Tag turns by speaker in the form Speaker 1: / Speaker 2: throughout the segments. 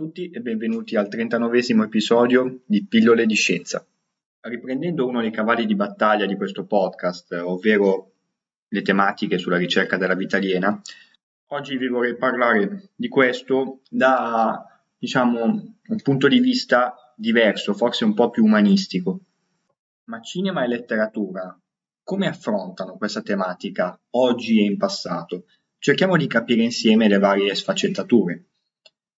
Speaker 1: tutti e benvenuti al 39 episodio di Pillole di Scienza. Riprendendo uno dei cavalli di battaglia di questo podcast, ovvero le tematiche sulla ricerca della vita aliena, oggi vi vorrei parlare di questo da, diciamo, un punto di vista diverso, forse un po' più umanistico. Ma cinema e letteratura come affrontano questa tematica oggi e in passato? Cerchiamo di capire insieme le varie sfaccettature.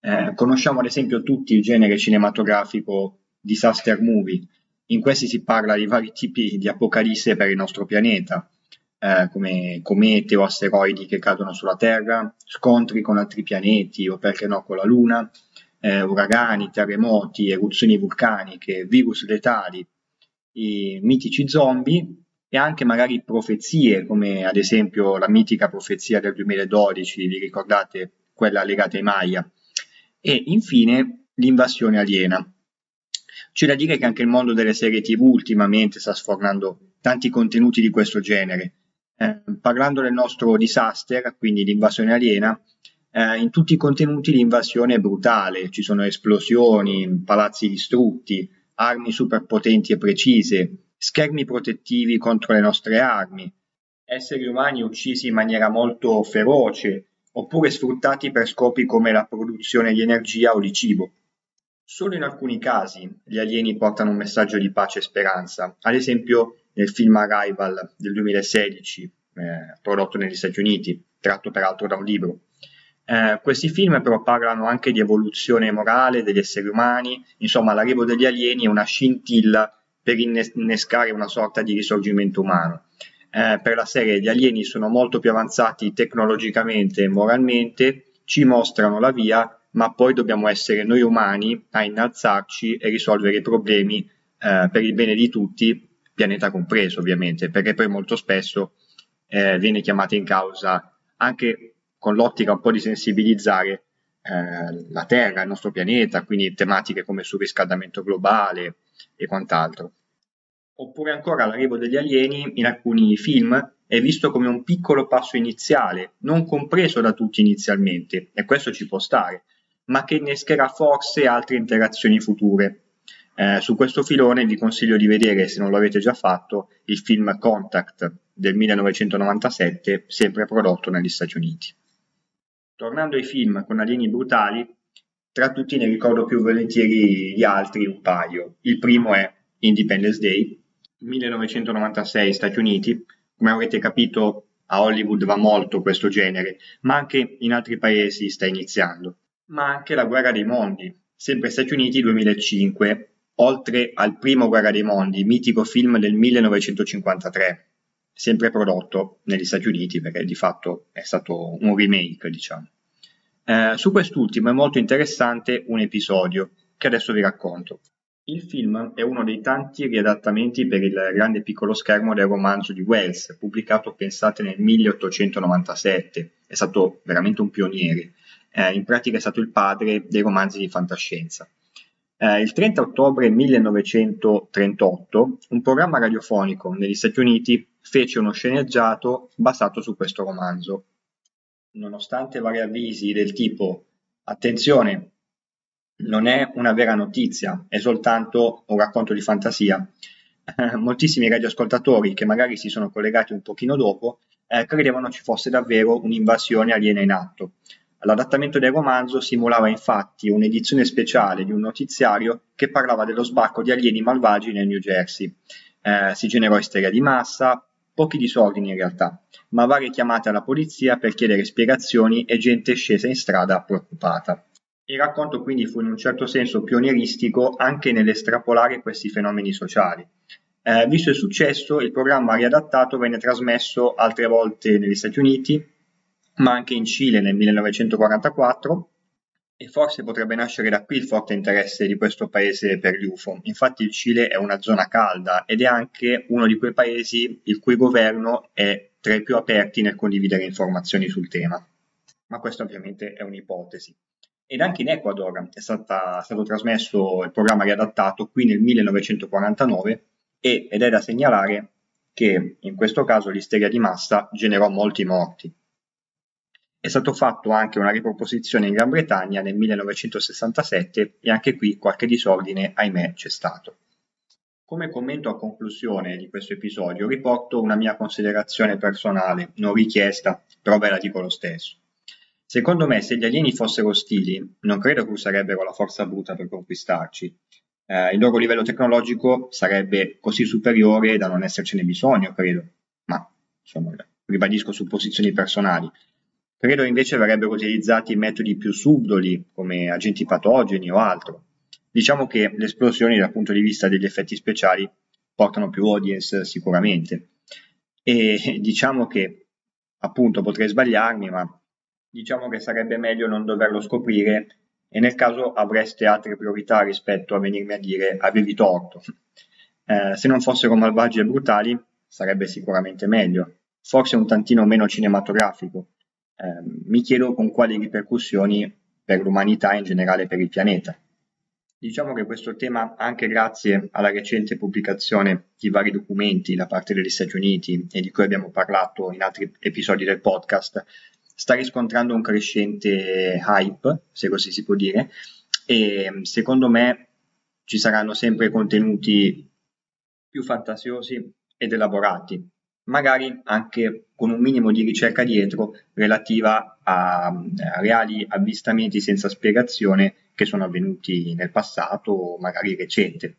Speaker 1: Eh, conosciamo ad esempio tutti il genere cinematografico disaster movie. In questi si parla di vari tipi di apocalisse per il nostro pianeta, eh, come comete o asteroidi che cadono sulla Terra, scontri con altri pianeti o perché no con la Luna, eh, uragani, terremoti, eruzioni vulcaniche, virus letali, i mitici zombie e anche magari profezie come ad esempio la mitica profezia del 2012, vi ricordate quella legata ai Maya? E infine l'invasione aliena. C'è da dire che anche il mondo delle serie TV ultimamente sta sfornando tanti contenuti di questo genere. Eh, parlando del nostro disaster, quindi l'invasione aliena, eh, in tutti i contenuti l'invasione è brutale, ci sono esplosioni, palazzi distrutti, armi superpotenti e precise, schermi protettivi contro le nostre armi, esseri umani uccisi in maniera molto feroce, oppure sfruttati per scopi come la produzione di energia o di cibo. Solo in alcuni casi gli alieni portano un messaggio di pace e speranza, ad esempio nel film Arrival del 2016, eh, prodotto negli Stati Uniti, tratto peraltro da un libro. Eh, questi film però parlano anche di evoluzione morale degli esseri umani, insomma l'arrivo degli alieni è una scintilla per innescare una sorta di risorgimento umano eh, per la serie gli alieni sono molto più avanzati tecnologicamente e moralmente, ci mostrano la via, ma poi dobbiamo essere noi umani a innalzarci e risolvere i problemi eh, per il bene di tutti, pianeta compreso ovviamente, perché poi molto spesso eh, viene chiamata in causa anche con l'ottica un po' di sensibilizzare eh, la Terra, il nostro pianeta, quindi tematiche come surriscaldamento globale e quant'altro oppure ancora l'arrivo degli alieni in alcuni film è visto come un piccolo passo iniziale, non compreso da tutti inizialmente, e questo ci può stare, ma che innescherà forse altre interazioni future. Eh, su questo filone vi consiglio di vedere, se non lo avete già fatto, il film Contact del 1997, sempre prodotto negli Stati Uniti. Tornando ai film con alieni brutali, tra tutti ne ricordo più volentieri gli altri un paio. Il primo è Independence Day 1996 Stati Uniti, come avrete capito a Hollywood va molto questo genere, ma anche in altri paesi sta iniziando. Ma anche La guerra dei mondi, sempre Stati Uniti 2005, oltre al primo Guerra dei mondi, mitico film del 1953, sempre prodotto negli Stati Uniti perché di fatto è stato un remake, diciamo. Eh, su quest'ultimo è molto interessante un episodio che adesso vi racconto. Il film è uno dei tanti riadattamenti per il grande piccolo schermo del romanzo di Wells, pubblicato pensate nel 1897. È stato veramente un pioniere. Eh, in pratica è stato il padre dei romanzi di fantascienza. Eh, il 30 ottobre 1938 un programma radiofonico negli Stati Uniti fece uno sceneggiato basato su questo romanzo. Nonostante vari avvisi del tipo attenzione, non è una vera notizia, è soltanto un racconto di fantasia. Eh, moltissimi radioascoltatori che magari si sono collegati un pochino dopo eh, credevano ci fosse davvero un'invasione aliena in atto. L'adattamento del romanzo simulava infatti un'edizione speciale di un notiziario che parlava dello sbarco di alieni malvagi nel New Jersey. Eh, si generò isteria di massa, pochi disordini in realtà, ma varie chiamate alla polizia per chiedere spiegazioni e gente scesa in strada preoccupata. Il racconto quindi fu in un certo senso pionieristico anche nell'estrapolare questi fenomeni sociali. Eh, visto il successo, il programma riadattato venne trasmesso altre volte negli Stati Uniti, ma anche in Cile nel 1944 e forse potrebbe nascere da qui il forte interesse di questo paese per gli UFO. Infatti il Cile è una zona calda ed è anche uno di quei paesi il cui governo è tra i più aperti nel condividere informazioni sul tema. Ma questa ovviamente è un'ipotesi ed anche in Ecuador è, stata, stato trasmesso il programma riadattato qui nel 1949 e, ed è da segnalare che in questo caso l'isteria di massa generò molti morti. È stato fatto anche una riproposizione in Gran Bretagna nel 1967 e anche qui qualche disordine, ahimè, c'è stato. Come commento a conclusione di questo episodio riporto una mia considerazione personale, non richiesta, però ve la dico lo stesso. Secondo me, se gli alieni fossero ostili, non credo che userebbero la forza bruta per conquistarci. Eh, il loro livello tecnologico sarebbe così superiore da non essercene bisogno, credo. Ma, insomma, ribadisco supposizioni personali. Credo invece verrebbero utilizzati metodi più subdoli, come agenti patogeni o altro. Diciamo che le esplosioni dal punto di vista degli effetti speciali portano più audience sicuramente e diciamo che appunto potrei sbagliarmi ma diciamo che sarebbe meglio non doverlo scoprire e nel caso avreste altre priorità rispetto a venirmi a dire avevi torto. Eh, se non fossero malvagi e brutali sarebbe sicuramente meglio, forse un tantino meno cinematografico. Eh, mi chiedo con quali ripercussioni per l'umanità e in generale per il pianeta. Diciamo che questo tema, anche grazie alla recente pubblicazione di vari documenti da parte degli Stati Uniti e di cui abbiamo parlato in altri episodi del podcast, sta riscontrando un crescente hype, se così si può dire, e secondo me ci saranno sempre contenuti più fantasiosi ed elaborati, magari anche con un minimo di ricerca dietro relativa a, a reali avvistamenti senza spiegazione che sono avvenuti nel passato o magari recente.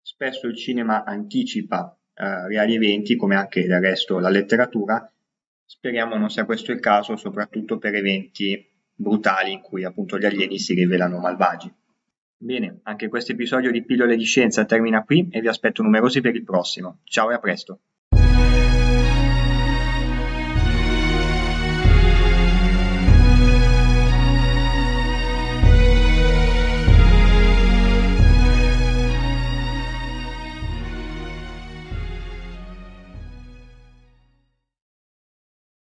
Speaker 1: Spesso il cinema anticipa eh, reali eventi, come anche del resto la letteratura. Speriamo non sia questo il caso, soprattutto per eventi brutali in cui appunto gli alieni si rivelano malvagi. Bene, anche questo episodio di Pillole di Scienza termina qui e vi aspetto numerosi per il prossimo. Ciao e a presto!